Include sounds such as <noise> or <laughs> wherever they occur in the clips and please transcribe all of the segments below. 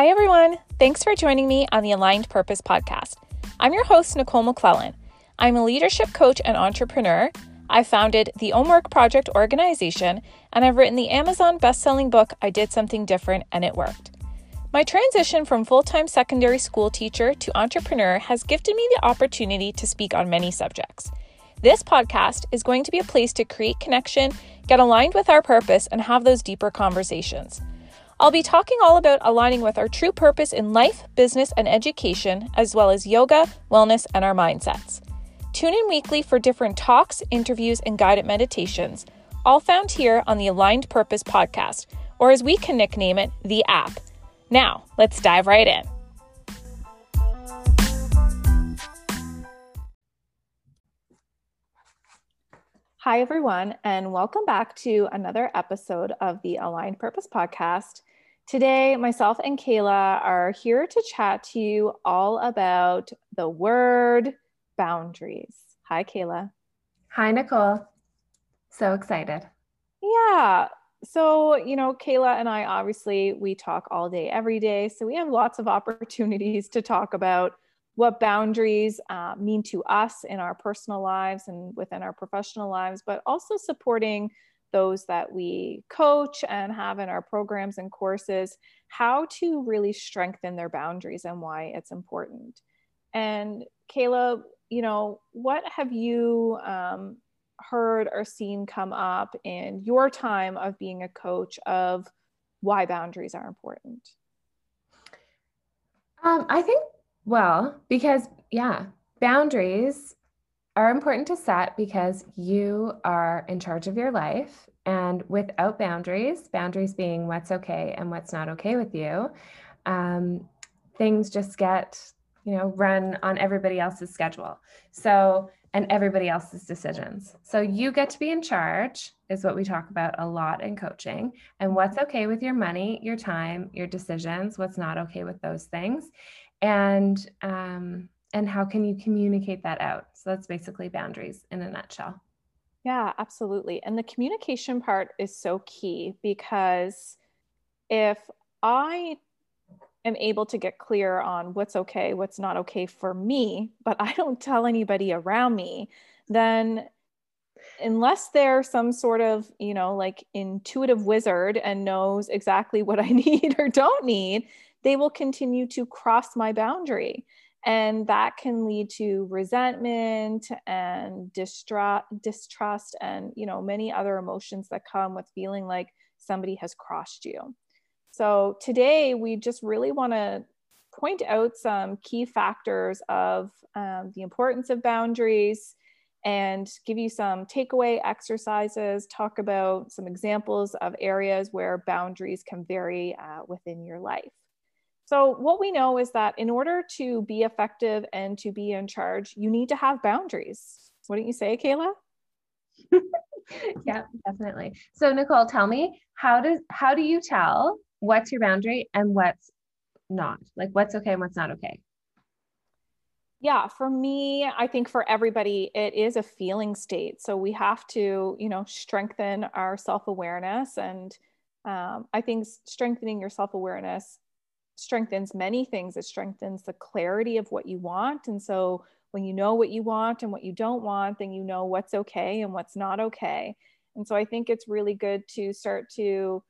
Hi, everyone. Thanks for joining me on the Aligned Purpose podcast. I'm your host, Nicole McClellan. I'm a leadership coach and entrepreneur. I founded the Ownwork Project organization, and I've written the Amazon best-selling book, I Did Something Different and It Worked. My transition from full time secondary school teacher to entrepreneur has gifted me the opportunity to speak on many subjects. This podcast is going to be a place to create connection, get aligned with our purpose, and have those deeper conversations. I'll be talking all about aligning with our true purpose in life, business, and education, as well as yoga, wellness, and our mindsets. Tune in weekly for different talks, interviews, and guided meditations, all found here on the Aligned Purpose podcast, or as we can nickname it, the app. Now, let's dive right in. Hi, everyone, and welcome back to another episode of the Aligned Purpose podcast. Today, myself and Kayla are here to chat to you all about the word boundaries. Hi, Kayla. Hi, Nicole. So excited. Yeah. So, you know, Kayla and I obviously we talk all day, every day. So we have lots of <laughs> opportunities to talk about what boundaries uh, mean to us in our personal lives and within our professional lives, but also supporting those that we coach and have in our programs and courses how to really strengthen their boundaries and why it's important. And Kayla, you know, what have you um, heard or seen come up in your time of being a coach of why boundaries are important? Um, I think well, because, yeah, boundaries are important to set because you are in charge of your life. And without boundaries, boundaries being what's okay and what's not okay with you, um, things just get, you know, run on everybody else's schedule. So, and everybody else's decisions. So you get to be in charge, is what we talk about a lot in coaching, and what's okay with your money, your time, your decisions, what's not okay with those things and um, and how can you communicate that out? So that's basically boundaries in a nutshell. Yeah absolutely. And the communication part is so key because if i am able to get clear on what's okay what's not okay for me but i don't tell anybody around me then unless they're some sort of you know like intuitive wizard and knows exactly what i <laughs> need or don't need they will continue to cross my boundary. And that can lead to resentment and distrust, distrust, and you know many other emotions that come with feeling like somebody has crossed you. So today we just really want to point out some key factors of um, the importance of boundaries and give you some takeaway exercises, talk about some examples of areas where boundaries can vary uh, within your life. So, what we know is that in order to be effective and to be in charge, you need to have boundaries. Wouldn't you say, Kayla? <laughs> yeah, definitely. So, Nicole, tell me how does how do you tell what's your boundary and what's not? Like what's okay and what's not okay? Yeah, for me, I think for everybody, it is a feeling state. So we have to, you know, strengthen our self awareness. And um, I think strengthening your self awareness strengthens many things. It strengthens the clarity of what you want. And so when you know what you want and what you don't want, then you know what's okay and what's not okay. And so I think it's really good to start to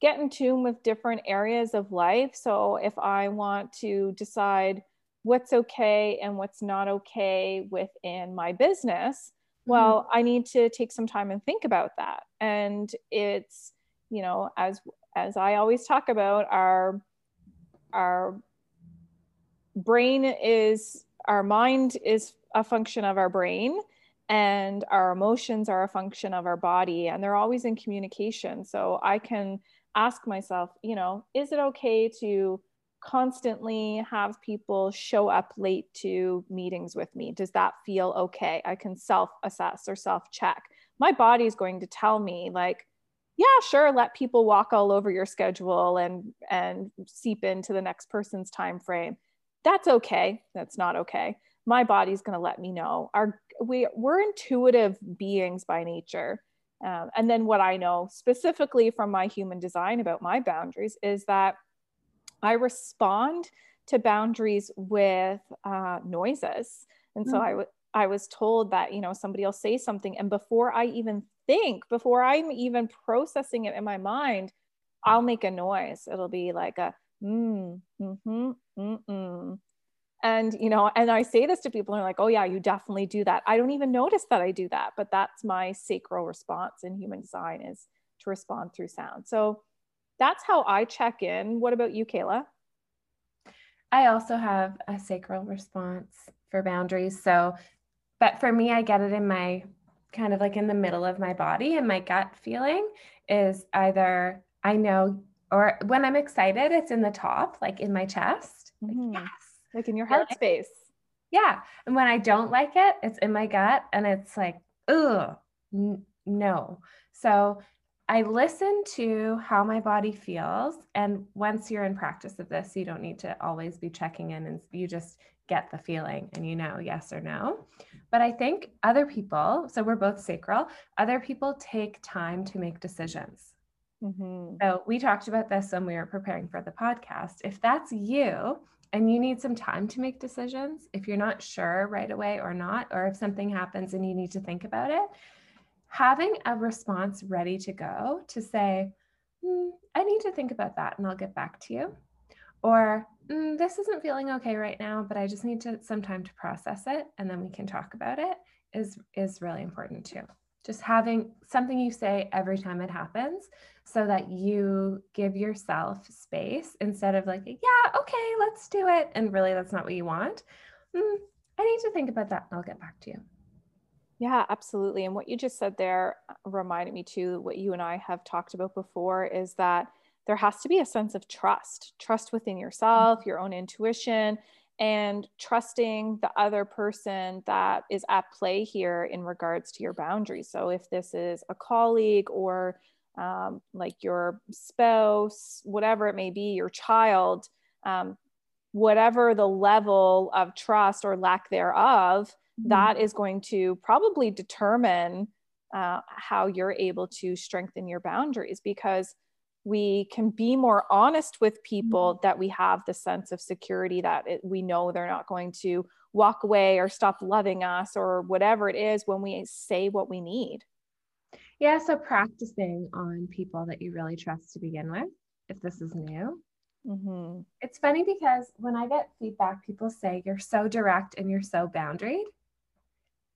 get in tune with different areas of life. So if I want to decide what's okay and what's not okay within my business, mm-hmm. well, mm-hmm. I need to take some time and think about that. And it's, you know, as as I always talk about, our our brain is our mind is a function of our brain and our emotions are a function of our body and they're always in communication. So i can ask myself you know is it okay to constantly have people show up late to meetings with me? Does that feel okay? I can self assess or self check my body is going to tell me like yeah sure let people walk all over your schedule and and seep into the next person's time frame that's okay that's not okay my body's going to let me know our we we're intuitive beings by nature um, and then what i know specifically from my human design about my boundaries is that I respond to boundaries with uh, noises. And so mm. I, w- I was told that, you know, somebody will say something. And before I even think, before I'm even processing it in my mind, I'll make a noise. It'll be like a mm, mm-hmm, mm-mm. And, you know, and I say this to people and they're like, oh, yeah, you definitely do that. I don't even notice that I do that, but that's my sacral response in human design is to respond through sound. So that's how I check in. What about you, Kayla? I also have a sacral response for boundaries. So, but for me, I get it in my kind of like in the middle of my body, and my gut feeling is either I know, or when I'm excited, it's in the top, like in my chest. Mm-hmm. Like, yes. Like in your heart space. Yeah. And when I don't like it, it's in my gut and it's like, ugh, n- no. So I listen to how my body feels. And once you're in practice of this, you don't need to always be checking in and you just get the feeling and you know yes or no. But I think other people, so we're both sacral, other people take time to make decisions. Mm-hmm. So we talked about this when we were preparing for the podcast. If that's you and you need some time to make decisions, if you're not sure right away or not, or if something happens and you need to think about it, having a response ready to go to say, mm, I need to think about that and I'll get back to you. Or mm, this isn't feeling okay right now, but I just need to some time to process it and then we can talk about it is is really important too. Just having something you say every time it happens so that you give yourself space instead of like, yeah, okay, let's do it. And really, that's not what you want. Mm, I need to think about that I'll get back to you. Yeah, absolutely. And what you just said there uh, reminded me too, what you and I have talked about before is that there has to be a sense of trust, trust within yourself, your own intuition, and trusting the other person that is at play here in regards to your boundaries. So if this is a colleague or um, like your spouse, whatever it may be, your child, um, whatever the level of trust or lack thereof, mm-hmm. that is going to probably determine uh, how you're able to strengthen your boundaries because we can be more honest with people mm-hmm. that we have the sense of security that it, we know they're not going to walk away or stop loving us or whatever it is when we say what we need. Yeah, so practicing on people that you really trust to begin with, if this is new. Mm-hmm. It's funny because when I get feedback, people say you're so direct and you're so boundaried.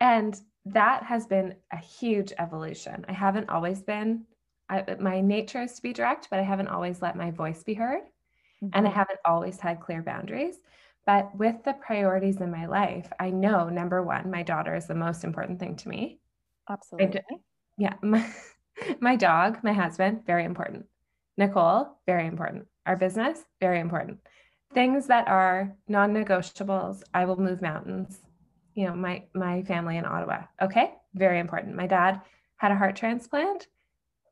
And that has been a huge evolution. I haven't always been, I, my nature is to be direct, but I haven't always let my voice be heard. Mm-hmm. And I mm-hmm. haven't always had clear boundaries. But with the priorities in my life, I know number one, my daughter is the most important thing to me. Absolutely. yeah. <laughs> My, my dog, my husband, very important. Nicole, very important. Our business, very important. Things that are non negotiables, I will move mountains you know, my my family in Ottawa. Okay, very important. My dad had a heart transplant.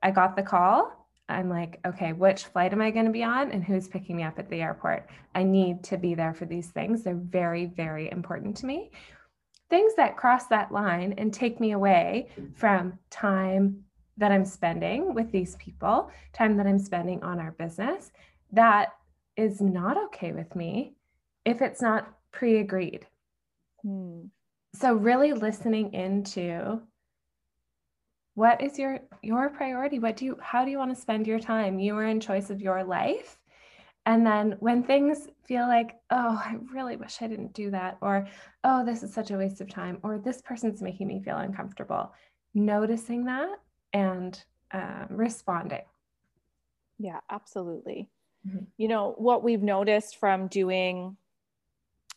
I got the call. I'm like, okay, which flight am I going to be on and who's picking me up at the airport? I need to be there for these things. They're very, very important to me. Things that cross that line and take me away from time that I'm spending with these people, time that I'm spending on our business, that is not okay with me if it's not pre agreed. Hmm. So really listening into what is your your priority? What do you how do you want to spend your time? You are in choice of your life. And then when things feel like, oh, I really wish I didn't do that, or oh, this is such a waste of time, or this person's making me feel uncomfortable, noticing that and um, responding. Yeah, absolutely. Mm-hmm. You know, what we've noticed from doing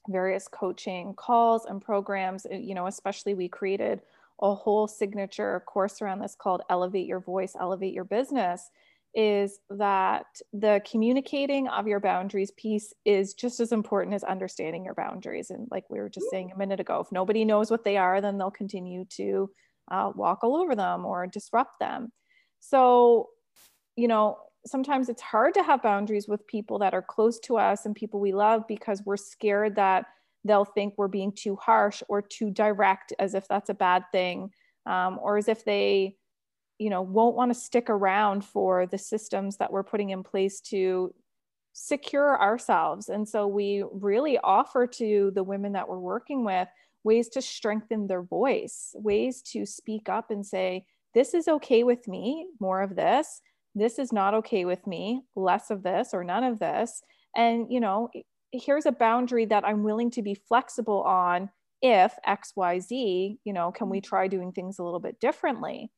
various coaching calls and programs. Uh, you know, especially we created a whole signature course around this called Elevate Your Voice, Elevate Your Business. Is that the communicating of your boundaries piece is just as important as understanding your boundaries. And like we were just saying a minute ago, if nobody knows what they are, then they'll continue to uh, walk all over them or disrupt them. So, you know, sometimes it's hard to have boundaries with people that are close to us and people we love because we're scared that they'll think we're being too harsh or too direct as if that's a bad thing um, or as if they you know won't want to stick around for the systems that we're putting in place to secure ourselves. And so we really offer to the women that we're working with ways to strengthen their voice, ways to speak up and say, This is okay with me, more of this. This is not okay with me, less of this or none of this. And, you know, here's a boundary that I'm willing to be flexible on if XYZ, you know, can we try doing things a little bit differently?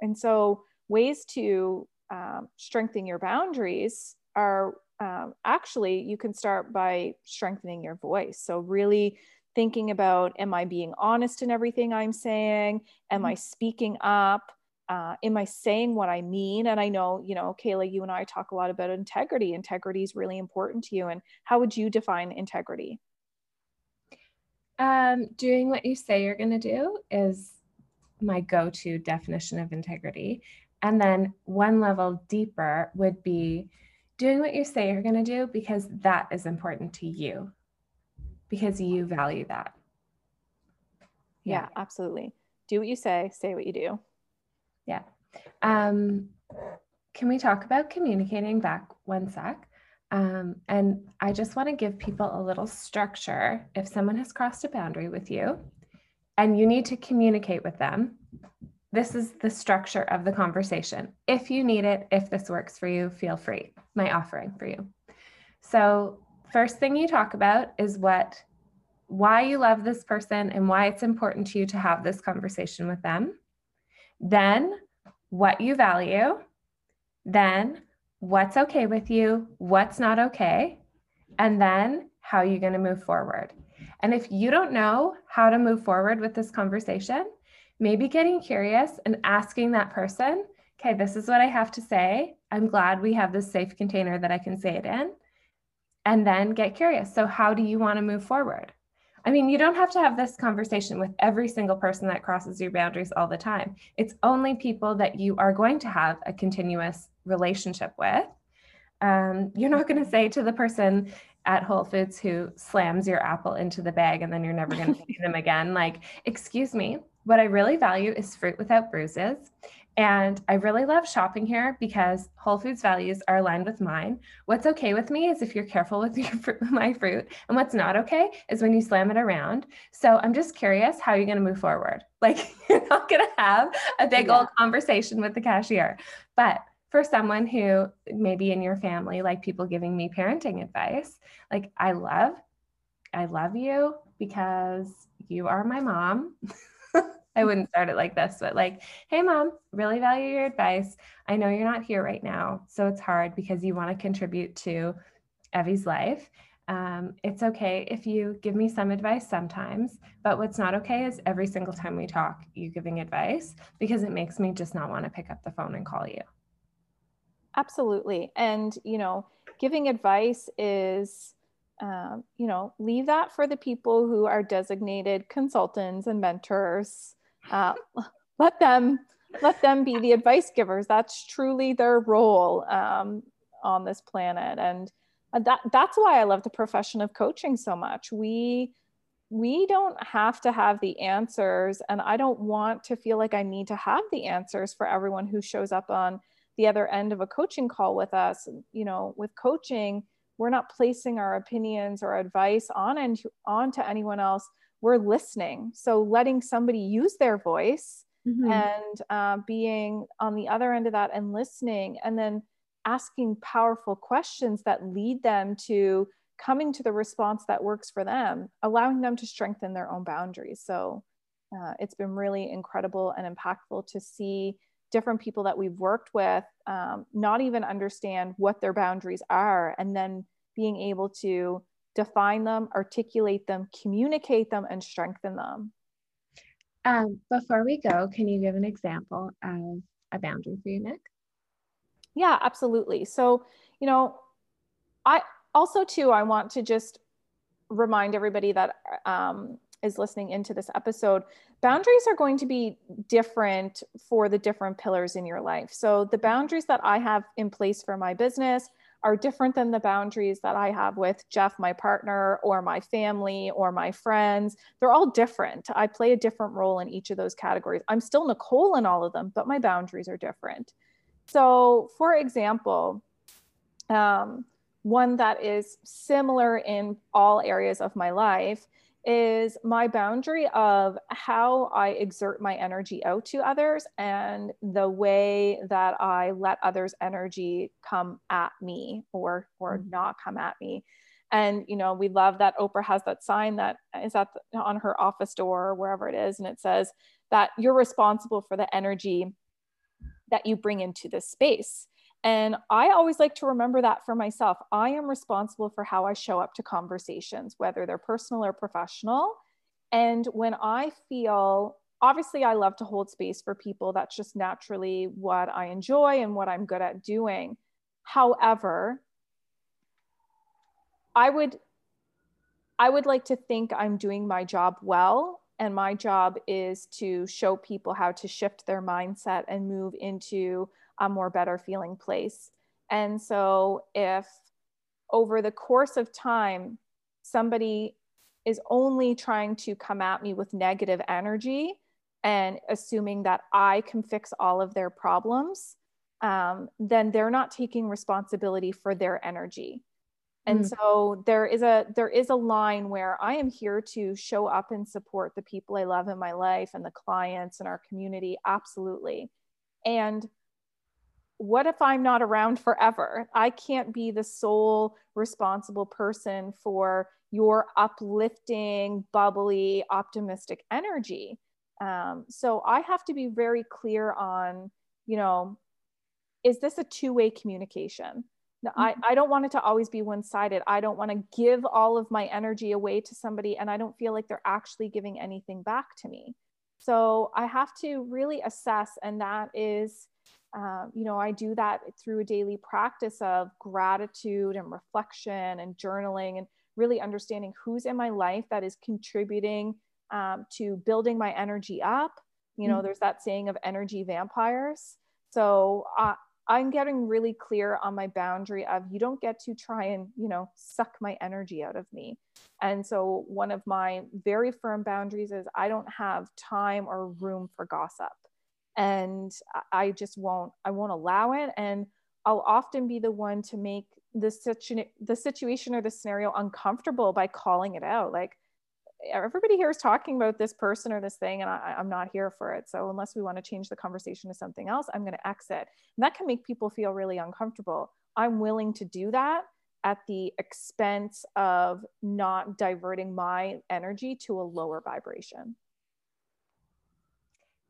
And so, ways to um, strengthen your boundaries are um, actually you can start by strengthening your voice. So, really thinking about am I being honest in everything I'm saying? Am mm-hmm. I speaking up? Uh, am I saying what I mean? And I know, you know, Kayla, you and I talk a lot about integrity. Integrity is really important to you. And how would you define integrity? Um, doing what you say you're going to do is my go to definition of integrity. And then one level deeper would be doing what you say you're going to do because that is important to you, because you value that. Yeah, yeah absolutely. Do what you say, say what you do. Yeah. Um, can we talk about communicating back one sec? Um, and I just want to give people a little structure. If someone has crossed a boundary with you and you need to communicate with them, this is the structure of the conversation. If you need it, if this works for you, feel free. My offering for you. So, first thing you talk about is what why you love this person and why it's important to you to have this conversation with them. Then, what you value. Then, what's okay with you, what's not okay, and then how are you're going to move forward. And if you don't know how to move forward with this conversation, maybe getting curious and asking that person, okay, this is what I have to say. I'm glad we have this safe container that I can say it in. And then get curious. So, how do you want to move forward? I mean, you don't have to have this conversation with every single person that crosses your boundaries all the time. It's only people that you are going to have a continuous relationship with. Um, you're not going to say to the person at Whole Foods who slams your apple into the bag and then you're never going <laughs> to see them again, like, excuse me, what I really value is fruit without bruises. And I really love shopping here because Whole Foods values are aligned with mine. What's okay with me is if you're careful with <laughs> your my fruit, and what's not okay is when you slam it around. So I'm just curious how you're going to move forward. <laughs> Like you're not going to have a big yeah. old conversation with the cashier, but for someone who maybe in your family, like people giving me parenting advice, like I love, I love you because you are my mom. <laughs> I wouldn't start it like this, but like, hey, mom, really value your advice. I know you're not here right now. So it's hard because you want to contribute to Evie's life. Um, it's okay if you give me some advice sometimes, but what's not okay is every single time we talk, you giving advice because it makes me just not want to pick up the phone and call you. Absolutely. And, you know, giving advice is, um, you know, leave that for the people who are designated consultants and mentors uh, let them let them be the advice givers. That's truly their role um, on this planet. And that that's why i love the profession of coaching so much. We we don't have to have the answers and i don't want to feel like i need to have the answers for everyone who shows up on the other end of a coaching call with us. You know with coaching we're not placing our opinions or advice on and on to anyone else we're listening. So letting somebody use their voice mm-hmm. and uh, being on the other end of that and listening, and then asking powerful questions that lead them to coming to the response that works for them, allowing them to strengthen their own boundaries. So uh, it's been really incredible and impactful to see different people that we've worked with um, not even understand what their boundaries are and then being able to define them, articulate them, communicate them, and strengthen them. Um, before we go, can you give an example of a boundary for you, Nick? Yeah, absolutely. So, you know, I also, too, I want to just remind everybody that um, is listening into this episode boundaries are going to be different for the different pillars in your life. So, the boundaries that I have in place for my business are different than the boundaries that I have with Jeff, my partner, or my family, or my friends. They're all different. I play a different role in each of those categories. I'm still Nicole in all of them, but my boundaries are different. So, for example, um, one that is similar in all areas of my life is my boundary of how I exert my energy out to others and the way that I let others' energy come at me or or mm-hmm. not come at me. And you know, we love that Oprah has that sign that is at the, on her office door or wherever it is, and it says that you're responsible for the energy that you bring into this space. And I always like to remember that for myself. I am responsible for how I show up to conversations, whether they're personal or professional. And when I feel, obviously, I love to hold space for people. That's just naturally what I enjoy and what I'm good at doing. However, I would I would like to think I'm doing my job well and my job is to show people how to shift their mindset and move into a more better feeling place. And so if over the course of time, somebody is only trying to come at me with negative energy and assuming that I can fix all of their problems, um, then they're not taking responsibility for their energy. And mm. so there is a there is a line where I am here to show up and support the people I love in my life and the clients and our community absolutely. And what if I'm not around forever? I can't be the sole responsible person for your uplifting, bubbly, optimistic energy. Um, so I have to be very clear on, you know, is this a two way communication? Mm-hmm. I, I don't want it to always be one sided. I don't want to give all of my energy away to somebody and I don't feel like they're actually giving anything back to me. So I have to really assess, and that is um, you know, I do that through a daily practice of gratitude and reflection and journaling and really understanding who's in my life that is contributing um, to building my energy up. You know, mm-hmm. there's that saying of energy vampires. So uh, I'm getting really clear on my boundary of you don't get to try and, you know, suck my energy out of me. And so one of my very firm boundaries is I don't have time or room for gossip and i just won't i won't allow it. And i'll often be the one to make the, situ- the situation or the scenario uncomfortable by calling it out. Like everybody here is talking about this person or this thing and I, am not here for it. So unless we want to change the conversation to something else i'm going to exit. And that can make people feel really uncomfortable. I'm willing to do that at the expense of not diverting my energy to a lower vibration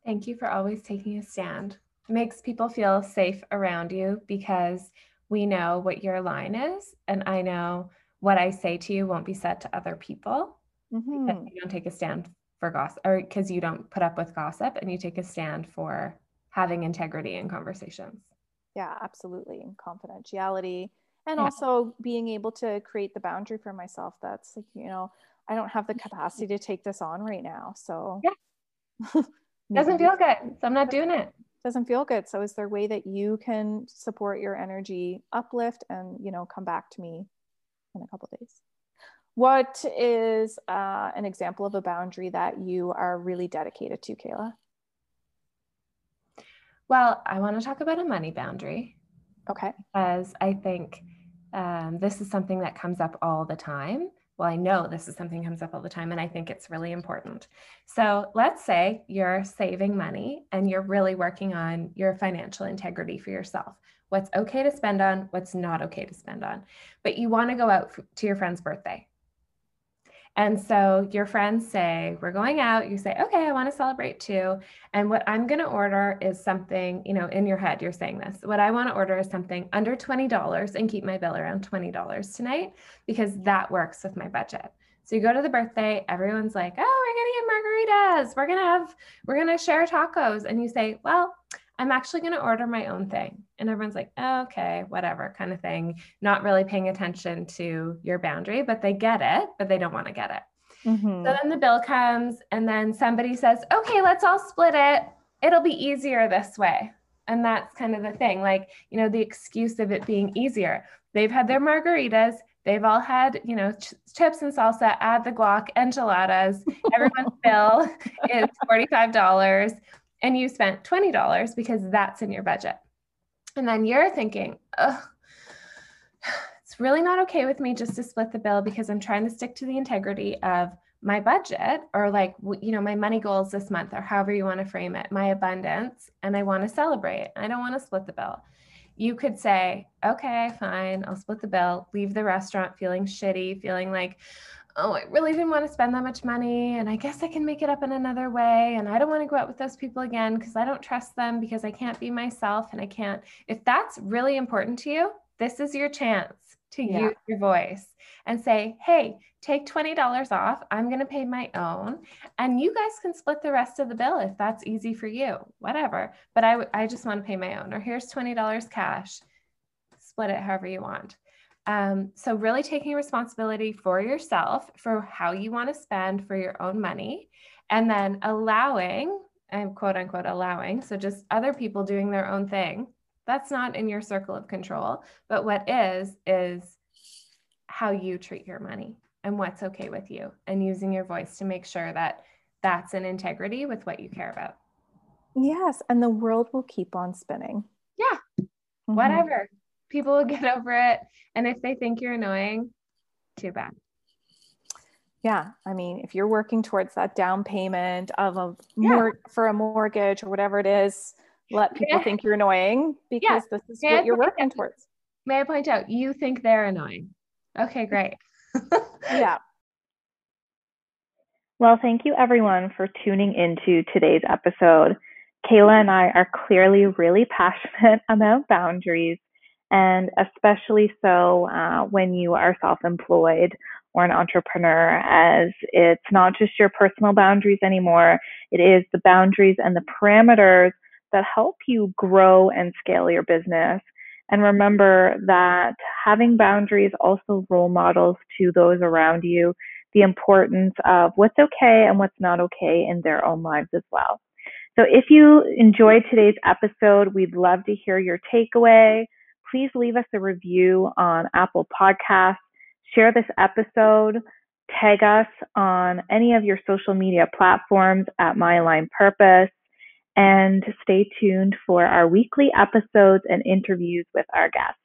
Thank you for always taking a stand. It makes people feel safe around you because we know what your line is. And I know what I say to you won't be said to other people. Mm-hmm. You don't take a stand for gossip or because you don't put up with gossip and you take a stand for having integrity in conversations. Yeah, absolutely. And confidentiality. And yeah. also being able to create the boundary for myself that's like, you know, I don't have the capacity to take this on right now. So yeah. <laughs> Doesn't feel good. So I'm not doing it. Doesn't feel good. So is there a way that you can support your energy uplift and, you know, come back to me in a couple days? What is uh, an example of a boundary that you are really dedicated to, Kayla? Well, I want to talk about a money boundary. Okay. Because I think um, this is something that comes up all the time well, I know this is something comes up all the time and I think it's really important. So let's say you're saving money and you're really working on your financial integrity for yourself. What's okay to spend on, what's not okay to spend on. But you want to go out to your friend's birthday and so your friends say, We're going out. You say, Okay, I want to celebrate too. And what I'm going to order is something, you know, in your head, you're saying this. What I want to order is something under $20 and keep my bill around $20 tonight because that works with my budget. So you go to the birthday, everyone's like, Oh, we're going to get margaritas. We're going to have, we're going to share tacos. And you say, Well, I'm actually going to order my own thing. And everyone's like, oh, okay, whatever kind of thing, not really paying attention to your boundary, but they get it, but they don't want to get it. Mm-hmm. So then the bill comes, and then somebody says, okay, let's all split it. It'll be easier this way. And that's kind of the thing, like, you know, the excuse of it being easier. They've had their margaritas, They've all had, you know, ch- chips and salsa, add the guac, enchiladas. Everyone's <laughs> bill is $45 and you spent $20 because that's in your budget. And then you're thinking, oh, it's really not okay with me just to split the bill because I'm trying to stick to the integrity of my budget or like you know my money goals this month or however you want to frame it my abundance and i want to celebrate i don't want to split the bill you could say okay fine i'll split the bill leave the restaurant feeling shitty feeling like oh i really didn't want to spend that much money and i guess i can make it up in another way and i don't want to go out with those people again because i don't trust them because i can't be myself and i can't if that's really important to you this is your chance to yeah. use your voice and say, hey, take $20 off. I'm going to pay my own. And you guys can split the rest of the bill if that's easy for you, whatever. But I, I just want to pay my own. Or here's $20 cash. Split it however you want. Um, so, really taking responsibility for yourself for how you want to spend for your own money, and then allowing, and quote unquote, allowing, so just other people doing their own thing that's not in your circle of control. But what is, is how you treat your money and what's okay with you and using your voice to make sure that that's in integrity with what you care about. Yes. And the world will keep on spinning. Yeah. Mm-hmm. Whatever. People <laughs> will get over it. And if they think you're annoying, too bad. Yeah, I mean, if you're working towards that down payment of a more yeah. for a mortgage or whatever it is, let people think you're annoying because yeah. this is May what I you're working out, towards. May I point out, you think they're annoying. Okay, great. <laughs> yeah. Well, thank you everyone for tuning into today's episode. Kayla and I are clearly really <laughs> passionate about boundaries, and especially so uh, when you are self employed or an entrepreneur, as it's not just your personal boundaries anymore, it is the boundaries and the parameters that help you grow and scale your business. And remember that having boundaries also role models to those around you the importance of what's okay and what's not okay in their own lives as well. So if you enjoyed today's episode, we'd love to hear your takeaway. Please leave us a review on Apple Podcasts. Share this episode. Tag us on any of your social media platforms at My Purpose and stay tuned for our weekly episodes and interviews with our guests.